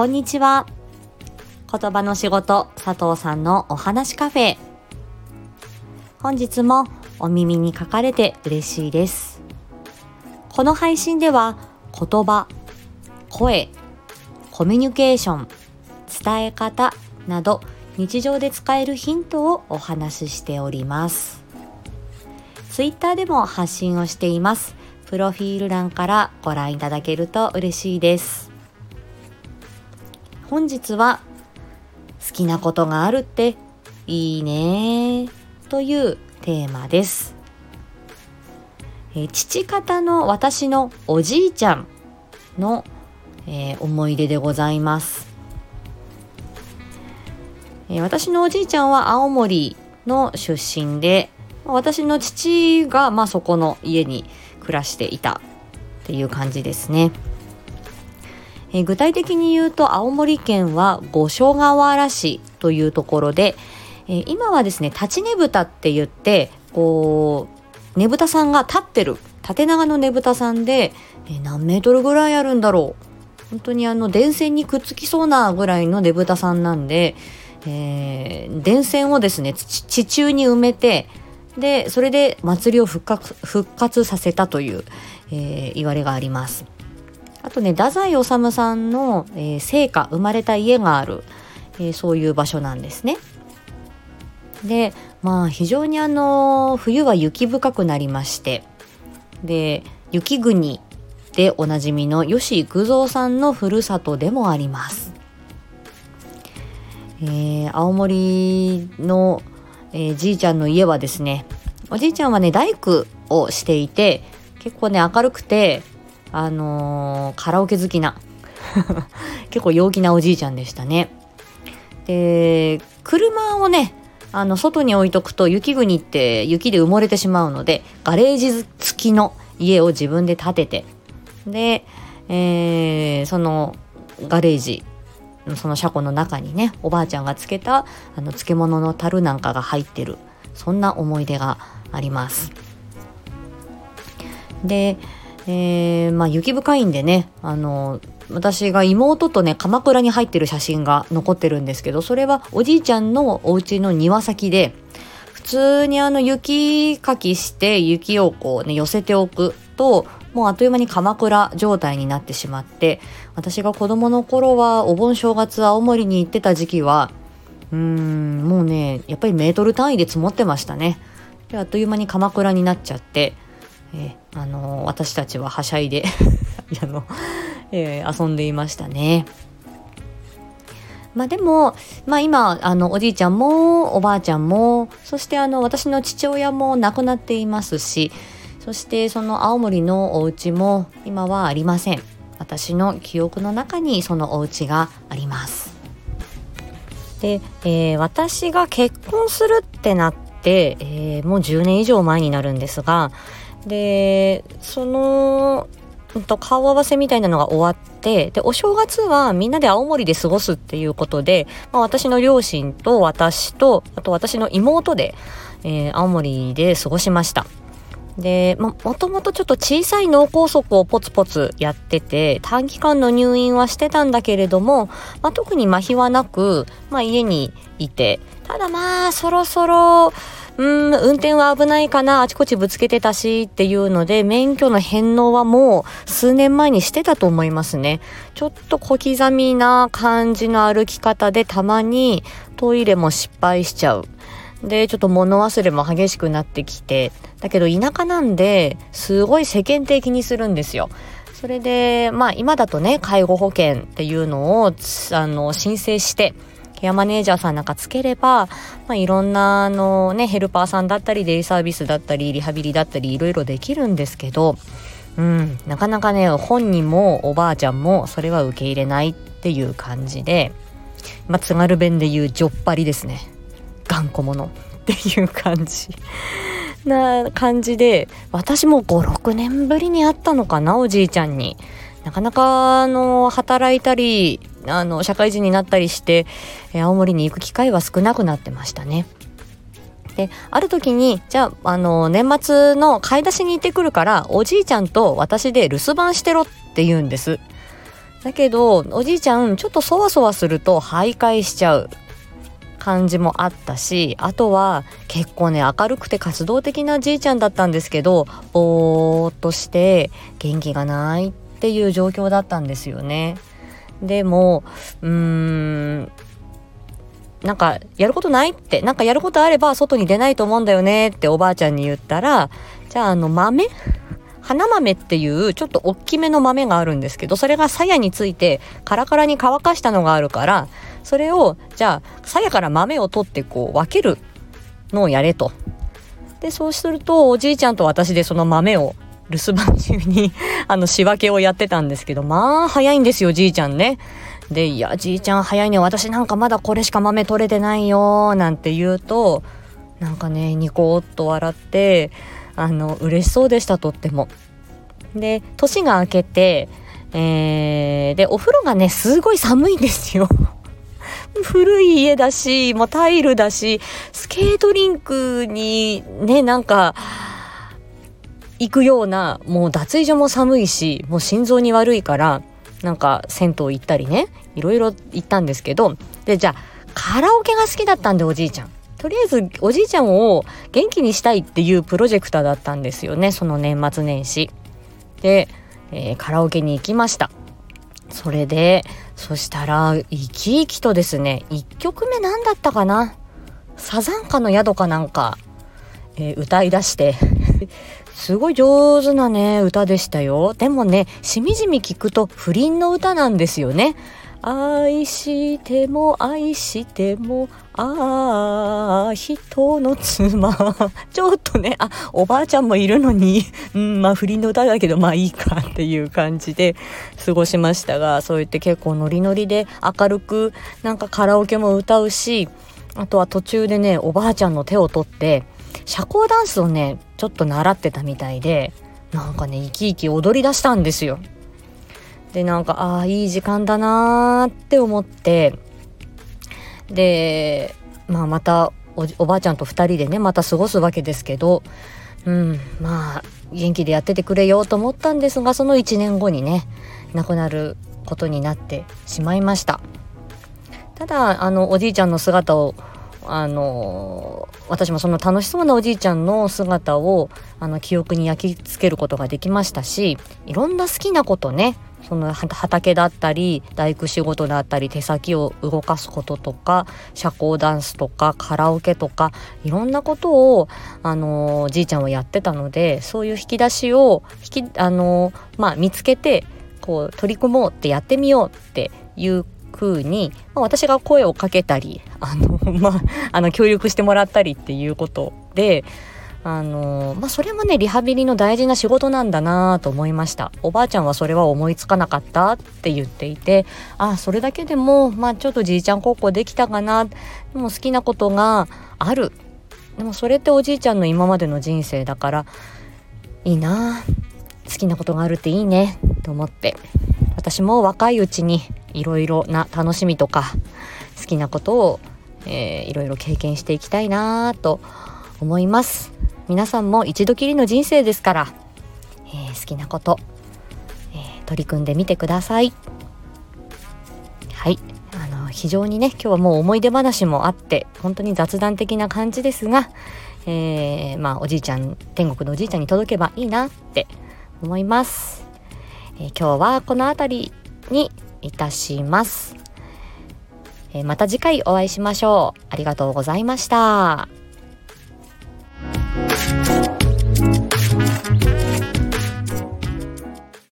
こんにちは。言葉の仕事、佐藤さんのお話カフェ。本日もお耳に書かれて嬉しいです。この配信では言葉、声、コミュニケーション、伝え方など日常で使えるヒントをお話ししております。ツイッターでも発信をしています。プロフィール欄からご覧いただけると嬉しいです。本日は好きなことがあるっていいねというテーマです。え父方の私のおじいちゃんの、えー、思い出でございます、えー、私のおじいちゃんは青森の出身で私の父が、まあ、そこの家に暮らしていたっていう感じですね。え具体的に言うと青森県は五所川原市というところで、え今はですね立ちねぶたって言ってこうねぶたさんが立ってる縦長のねぶたさんで、え何メートルぐらいあるんだろう本当にあの電線にくっつきそうなぐらいのねぶたさんなんで、えー、電線をですね地中に埋めてでそれで祭りを復活復活させたという、えー、言われがあります。あとね太宰治さんの、えー、生家生まれた家がある、えー、そういう場所なんですね。でまあ非常にあの冬は雪深くなりましてで雪国でおなじみの吉幾三さんのふるさとでもあります。えー、青森の、えー、じいちゃんの家はですねおじいちゃんはね大工をしていて結構ね明るくてあのー、カラオケ好きな 結構陽気なおじいちゃんでしたね。で車をねあの外に置いとくと雪国って雪で埋もれてしまうのでガレージ付きの家を自分で建ててで、えー、そのガレージその車庫の中にねおばあちゃんがつけたあの漬物の樽なんかが入ってるそんな思い出があります。でえー、まあ雪深いんでねあの私が妹とね鎌倉に入ってる写真が残ってるんですけどそれはおじいちゃんのお家の庭先で普通にあの雪かきして雪をこうね寄せておくともうあっという間に鎌倉状態になってしまって私が子供の頃はお盆正月青森に行ってた時期はうーんもうねやっぱりメートル単位で積もってましたね。であっという間に鎌倉になっちゃってえ、あの、私たちははしゃいで あの、えー、遊んでいましたね。まあでも、まあ今、あの、おじいちゃんもおばあちゃんも、そしてあの、私の父親も亡くなっていますし、そしてその青森のお家も今はありません。私の記憶の中にそのお家があります。で、えー、私が結婚するってなって、えー、もう10年以上前になるんですが、でそのと顔合わせみたいなのが終わってでお正月はみんなで青森で過ごすっていうことで、まあ、私の両親と私とあと私の妹で、えー、青森で過ごしました。で、まもともとちょっと小さい脳梗塞をポツポツやってて、短期間の入院はしてたんだけれども、まあ、特に麻痺はなく、まあ、家にいて、ただまあ、そろそろ、うん、運転は危ないかな、あちこちぶつけてたしっていうので、免許の返納はもう数年前にしてたと思いますね。ちょっと小刻みな感じの歩き方でたまにトイレも失敗しちゃう。で、ちょっと物忘れも激しくなってきて、だけど田舎なんで、すごい世間的にするんですよ。それで、まあ今だとね、介護保険っていうのを、あの、申請して、ケアマネージャーさんなんかつければ、まあ、いろんなあのねヘルパーさんだったりデイサービスだったりリハビリだったりいろいろできるんですけど、うん、なかなかね本人もおばあちゃんもそれは受け入れないっていう感じで、まあ、津軽弁で言うじょっぱりですね頑固者っていう感じ。な感じで私も56年ぶりに会ったのかなおじいちゃんに。なかなかあの働いたりあの社会人になったりして青森に行く機会は少なくなってましたね。である時にじゃああの年末の買い出しに行ってくるからおじいちゃんと私で留守番してろって言うんです。だけどおじいちゃんちょっとそわそわすると徘徊しちゃう感じもあったしあとは結構ね明るくて活動的なじいちゃんだったんですけどぼーっとして元気がないっていう状況だったんですよね。でもうーんなんかやることないってなんかやることあれば外に出ないと思うんだよねっておばあちゃんに言ったらじゃああの豆？花豆っていうちょっと大きめの豆があるんですけどそれが鞘についてカラカラに乾かしたのがあるからそれをじゃあ鞘から豆を取ってこう分けるのをやれと。でそうするとおじいちゃんと私でその豆を留守番中に あの仕分けをやってたんですけどまあ早いんですよじいちゃんね。で、いや、じいちゃん早いね。私なんかまだこれしか豆取れてないよ。なんて言うと、なんかね、ニコッと笑って、あの、嬉しそうでした、とっても。で、年が明けて、えー、で、お風呂がね、すごい寒いんですよ。古い家だし、もうタイルだし、スケートリンクにね、なんか、行くような、もう脱衣所も寒いし、もう心臓に悪いから、なんか銭湯行ったりねいろいろ行ったんですけどでじゃあカラオケが好きだったんでおじいちゃん。とりあえずおじいちゃんを元気にしたいっていうプロジェクターだったんですよねその年末年始。で、えー、カラオケに行きました。それでそしたら生き生きとですね1曲目何だったかな？サザンカの宿かなんか、えー、歌い出して。すごい上手なね、歌でしたよ。でもね、しみじみ聞くと不倫の歌なんですよね。愛しても愛しても、ああ、人の妻。ちょっとね、あ、おばあちゃんもいるのに、うん、まあ不倫の歌だけど、まあいいかっていう感じで過ごしましたが、そう言って結構ノリノリで明るく、なんかカラオケも歌うし、あとは途中でね、おばあちゃんの手を取って、社交ダンスをねちょっと習ってたみたいでなんかね生き生き踊り出したんですよ。でなんかああいい時間だなーって思ってでまあまたおばあちゃんと2人でねまた過ごすわけですけどうんまあ元気でやっててくれようと思ったんですがその1年後にね亡くなることになってしまいましたただあのおじいちゃんの姿をあの私もその楽しそうなおじいちゃんの姿をあの記憶に焼き付けることができましたしいろんな好きなことねその畑だったり大工仕事だったり手先を動かすこととか社交ダンスとかカラオケとかいろんなことをあのじいちゃんはやってたのでそういう引き出しを引きあの、まあ、見つけてこう取り組もうってやってみようっていう風に、まあ、私が声をかけたりあの、まあ、あの協力してもらったりっていうことであのまあ、それもねリハビリの大事な仕事なんだなと思いました。おばあちゃんはそれは思いつかなかったって言っていてあそれだけでもまあちょっとじいちゃん高校できたかな。でも好きなことがある。でもそれっておじいちゃんの今までの人生だからいいな。好きなことがあるっていいね。と思って。私も若いうちにいろいろな楽しみとか好きなことを、えー、いろいろ経験していきたいなと思います。皆さんも一度きりの人生ですから、えー、好きなこと、えー、取り組んでみてください。はい。あの非常にね今日はもう思い出話もあって本当に雑談的な感じですが、えー、まあおじいちゃん天国のおじいちゃんに届けばいいなって思います、え今日はこの辺りにいたします。また次回お会いしましょう。ありがとうございました。